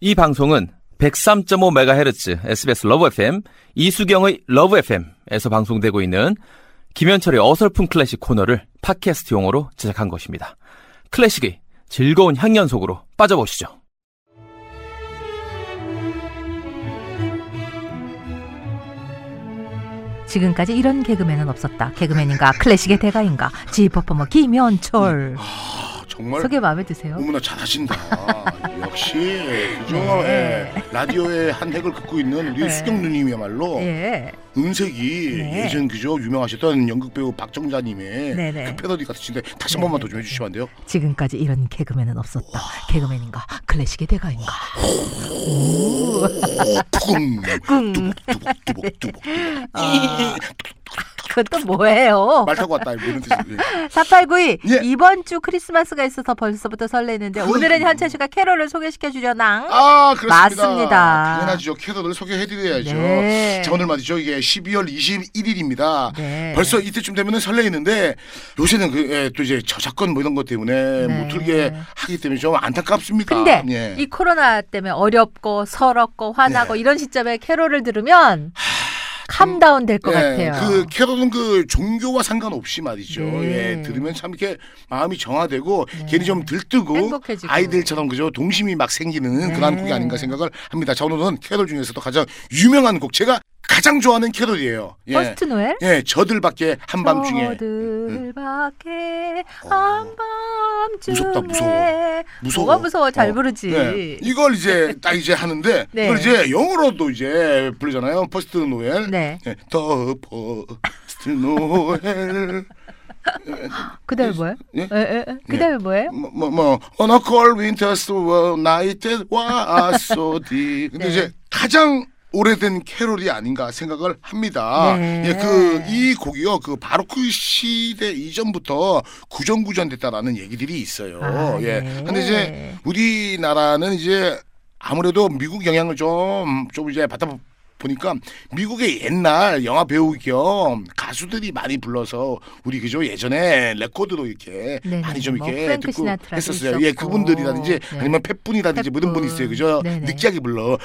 이 방송은 103.5MHz SBS 러브 FM, 이수경의 러브 FM에서 방송되고 있는 김현철의 어설픈 클래식 코너를 팟캐스트용으로 제작한 것입니다. 클래식의 즐거운 향연 속으로 빠져보시죠. 지금까지 이런 개그맨은 없었다. 개그맨인가 클래식의 대가인가 지 퍼포머 김현철. 아, 정말 소개 마음에 드세요? 너무나 잘하신다. 역시 그죠? 네. 예. 라디오의 한 획을 긋고 있는 우리 네. 수경 누님이야말로 예. 은색이 네. 예전 그죠 유명하셨던 연극 배우 박정자님의 네네. 그 패러디 같으신데 다시 한 네. 번만 더 좀 해주시면 안 돼요? 지금까지 이런 개그맨은 없었다. 개그맨인가 클래식의 대가인가. 오, 쿵, 꿍. 뚜벅 뚜벅 뚜벅. 또 뭐예요? 말 타고 왔다 이런 뜻이. 4892 예. 이번 주 크리스마스가 있어서 벌써부터 설레는데 오늘은 현철 씨가 캐롤을 소개시켜 주려나? 아 그렇습니다. 맞습니다. 당연하죠. 캐롤을 소개해드려야죠. 네. 자 오늘 말이죠. 이게 12월 21일입니다. 네. 벌써 이때쯤 되면은 설레이는데 요새는 그, 예, 또 이제 저작권 뭐 이런 것 때문에 네. 못 틀게 하기 때문에 좀 안타깝습니다. 근데 예. 이 코로나 때문에 어렵고 서럽고 화나고 네. 이런 시점에 캐롤을 들으면 calm down 될것 예, 같아요. 그 캐롤은 그 종교와 상관없이 말이죠. 네. 예, 들으면 참 이렇게 마음이 정화되고 네. 괜히 좀 들뜨고 행복해지고. 아이들처럼 그죠 동심이 막 생기는 네. 그런 곡이 아닌가 생각을 합니다. 자 오늘은 캐롤 중에서도 가장 유명한 곡 제가 가장 좋아하는 캐롤이에요. 예. First Noel? 예, 저들밖에 한밤중에 저들밖에 어. 한밤중에 무섭다, 무서워. 무서워. 뭐가 무서워 잘 어. 부르지. 네. 이걸 이제 딱 이제 하는데 네. 이걸 이제 영어로도 이제 부르잖아요. First Noel. 네. 예, The First Noel. 그다음에 뭐예요? 예? 에, 에, 에. 그다음에 뭐예요? 뭐뭐 뭐, on a cold winter's night was so deep. 근데 네. 이제 가장 오래된 캐롤이 아닌가 생각을 합니다. 네. 예, 그 이 곡이요, 그 바로크 시대 이전부터 구전구전 됐다라는 얘기들이 있어요. 아, 예. 네. 근데 이제 우리나라는 이제 아무래도 미국 영향을 좀, 좀 이제 받다 보니까 미국의 옛날 영화 배우 겸 가수들이 많이 불러서 우리 그죠 예전에 레코드로 이렇게 네네. 많이 좀뭐 이렇게 프랭크 듣고 했었어요. 예, 있었고. 그분들이라든지 네. 아니면 팻 분이라든지 뭐 이런 분이 있어요. 그죠? 네네. 느끼하게 불러.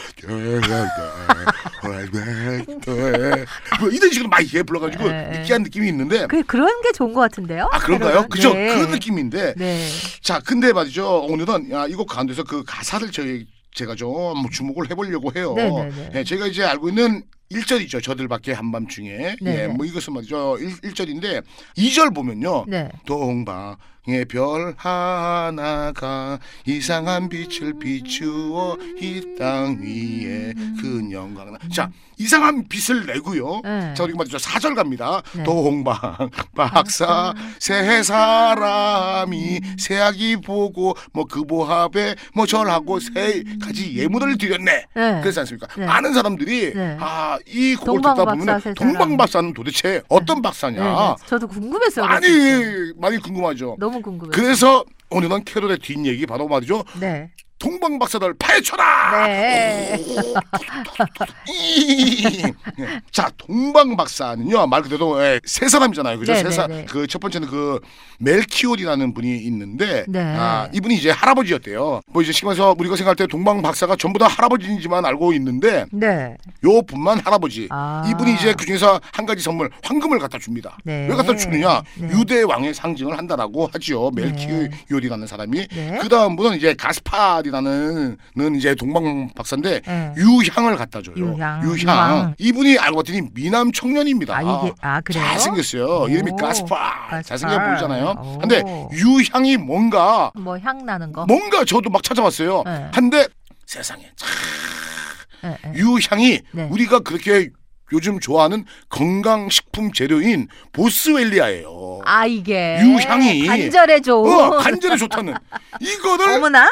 뭐 이런 식으로 막 이렇게 불러가지고 네. 느끼한 느낌이 있는데 그 그런 게 좋은 것 같은데요? 아 그런가요? 그죠? 네. 그런 느낌인데 네. 자, 근데 말이죠. 오늘은 야, 이곡 가운데서 그 가사를 저희 제가 좀 주목을 해보려고 해요. 네네네. 예, 제가 이제 알고 있는 1절이죠. 저들밖에 한밤중에. 예, 네네. 뭐 이것은 말이죠. 1, 절인데 2절 보면요. 네. 동방의 별 하나가 이상한 빛을 비추어 이 땅 위에 그녀가 자 이상한 빛을 내고요. 네. 자 우리 말이죠. 4절 갑니다. 네. 동방 박사 세 사람이 새아기 보고 뭐 그 보합에 뭐 절하고 세 가지 예물을 드렸네. 네. 그렇지 않습니까? 네. 많은 사람들이 네. 아이 곡을 듣다 보면 세 동방. 박사는 도대체 어떤 박사냐? 네, 네. 저도 궁금했어요. 많이. 많이 궁금하죠. 너무 궁금해요. 그래서 오늘은 캐롤의 뒷얘기 바로 말이죠. 네. 동방 박사들 파헤쳐라. 네. 이- 자 동방 박사는요 말 그대로 예, 세 사람이잖아요 그죠 네, 세사 네, 네. 그첫 번째는 그 멜키올이라는 분이 있는데 네. 아 이분이 이제 할아버지였대요 뭐 이제 시간에서 우리가 생각할 때 동방 박사가 전부 다 할아버지인지만 알고 있는데 네. 요 분만 할아버지 아. 이분이 이제 그 중에서 한 가지 선물 황금을 갖다 줍니다 네. 왜 갖다 주느냐 네. 유대 왕의 상징을 한다라고 하지요 멜키올이라는 사람이 네. 그 다음 분은 이제 가스파리 라는 는 이제 동방 박사인데 네. 유향을 갖다 줘요. 유향. 유향. 이분이 알고 봤더니 미남 청년입니다. 아 이게 아 그래요? 잘생겼어요. 이름이 오, 가스파. 가스파. 잘생겨 보이잖아요. 오. 근데 유향이 뭔가 뭐 향 나는 거. 뭔가 저도 막 찾아봤어요. 네. 한데 세상에 참 네, 네. 유향이 네. 우리가 그렇게 요즘 좋아하는 건강식품 재료인 보스웰리아예요. 아 이게 유향이. 관절에 좋은. 어, 간절히 좋다는 이거를 어머나?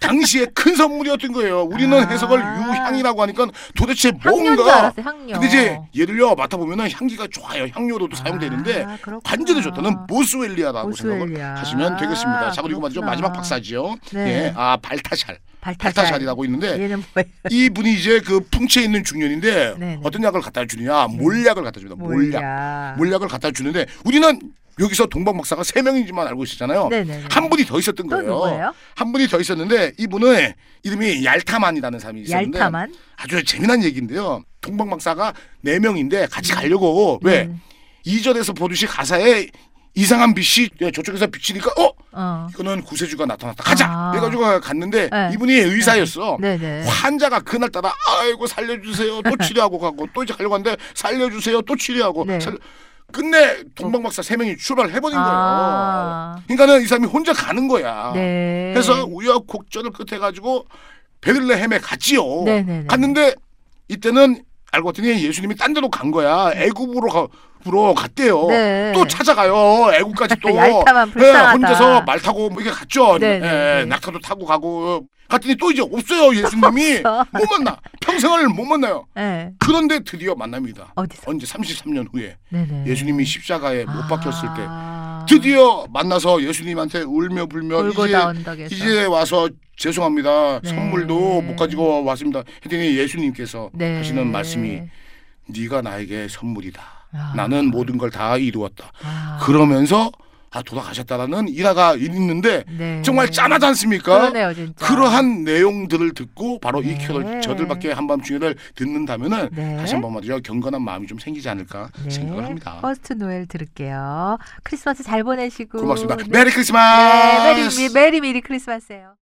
당시에 큰 선물이었던 거예요. 우리는 아. 해석을 유향이라고 하니까 도대체 향료인 줄 뭔가. 알았어요. 향료. 근데 이제 얘를요 맡아보면은 향기가 좋아요. 향료로도 사용되는데 아, 그렇구나. 관절에 좋다는 보스웰리아라고 보스웰리아. 생각을 하시면 되겠습니다. 자 그리고 그렇구나. 마지막 박사지요. 네. 예, 아 발타샬. 발타샬. 발타샬이라고 있는데 얘는 뭐예요? 이분이 이제 그 풍채 있는 중년인데 네네. 어떤 약을 갖다 주느냐 몰약을 갖다 줍니다. 몰약. 몰약. 몰약을 갖다 주는데 우리는 여기서 동방 박사가 세 명인지만 알고 있었잖아요. 네네. 한 분이 더 있었던 또 거예요. 누구예요? 한 분이 더 있었는데 이분은 이름이 얄타만이라는 사람이 있었는데 얄타만. 아주 재미난 얘기인데요. 동방 박사가 네 명인데 같이 가려고 왜 네. 이절에서 보듯이 가사에 이상한 빛이 저쪽에서 비치니까 어 어. 이거는 구세주가 나타났다 가자 아. 그래가지고 갔는데 네. 이분이 의사였어 네 네. 환자가 그날따라 아이고 살려주세요 또 치료하고 가고 또 이제 가려고 하는데 살려주세요 또 치료하고 네. 살려- 끝내 동방박사 세 명이 출발을 해버린 아. 거예요 그러니까는 이 사람이 혼자 가는 거야 네. 그래서 우여곡절을 끝에 가지고 베들레헴에 갔지요 네네네. 갔는데 이때는 알고 봤더니 예수님이 딴 데로 간 거야 애굽으로 가, 으로 갔대요 네. 또 찾아가요 애국까지 또 얄타만 예, 불쌍하다. 혼자서 말 타고 뭐 이렇게 갔죠 네, 네, 예, 네. 낙타도 타고 가고 갔더니 또 이제 없어요 예수님이. 못 만나 평생을 못 만나요 네. 그런데 드디어 만납니다 어디서? 언제 33년 후에 네네. 예수님이 십자가에 못 박혔을 때 아. 드디어 만나서 예수님한테 울며 불며 이제 언덕에서. 이제 와서 죄송합니다 네. 선물도 못 가지고 왔습니다 했더니 예수님께서 네. 하시는 말씀이 네가 나에게 선물이다 아. 나는 모든 걸 다 이루었다 아. 그러면서 아 돌아가셨다라는 일화가 있는데 네. 정말 짠하지 않습니까? 그러네요. 그러한 내용들을 듣고 바로 이 네. 캐롤 저들밖에 한밤중에를 듣는다면은 네. 다시 한번 말이죠 경건한 마음이 좀 생기지 않을까 네. 생각을 합니다. First Noel 들을게요. 크리스마스 잘 보내시고. 고맙습니다. 네. Merry Christmas. 네, 메리, 메리 메리 크리스마스예요.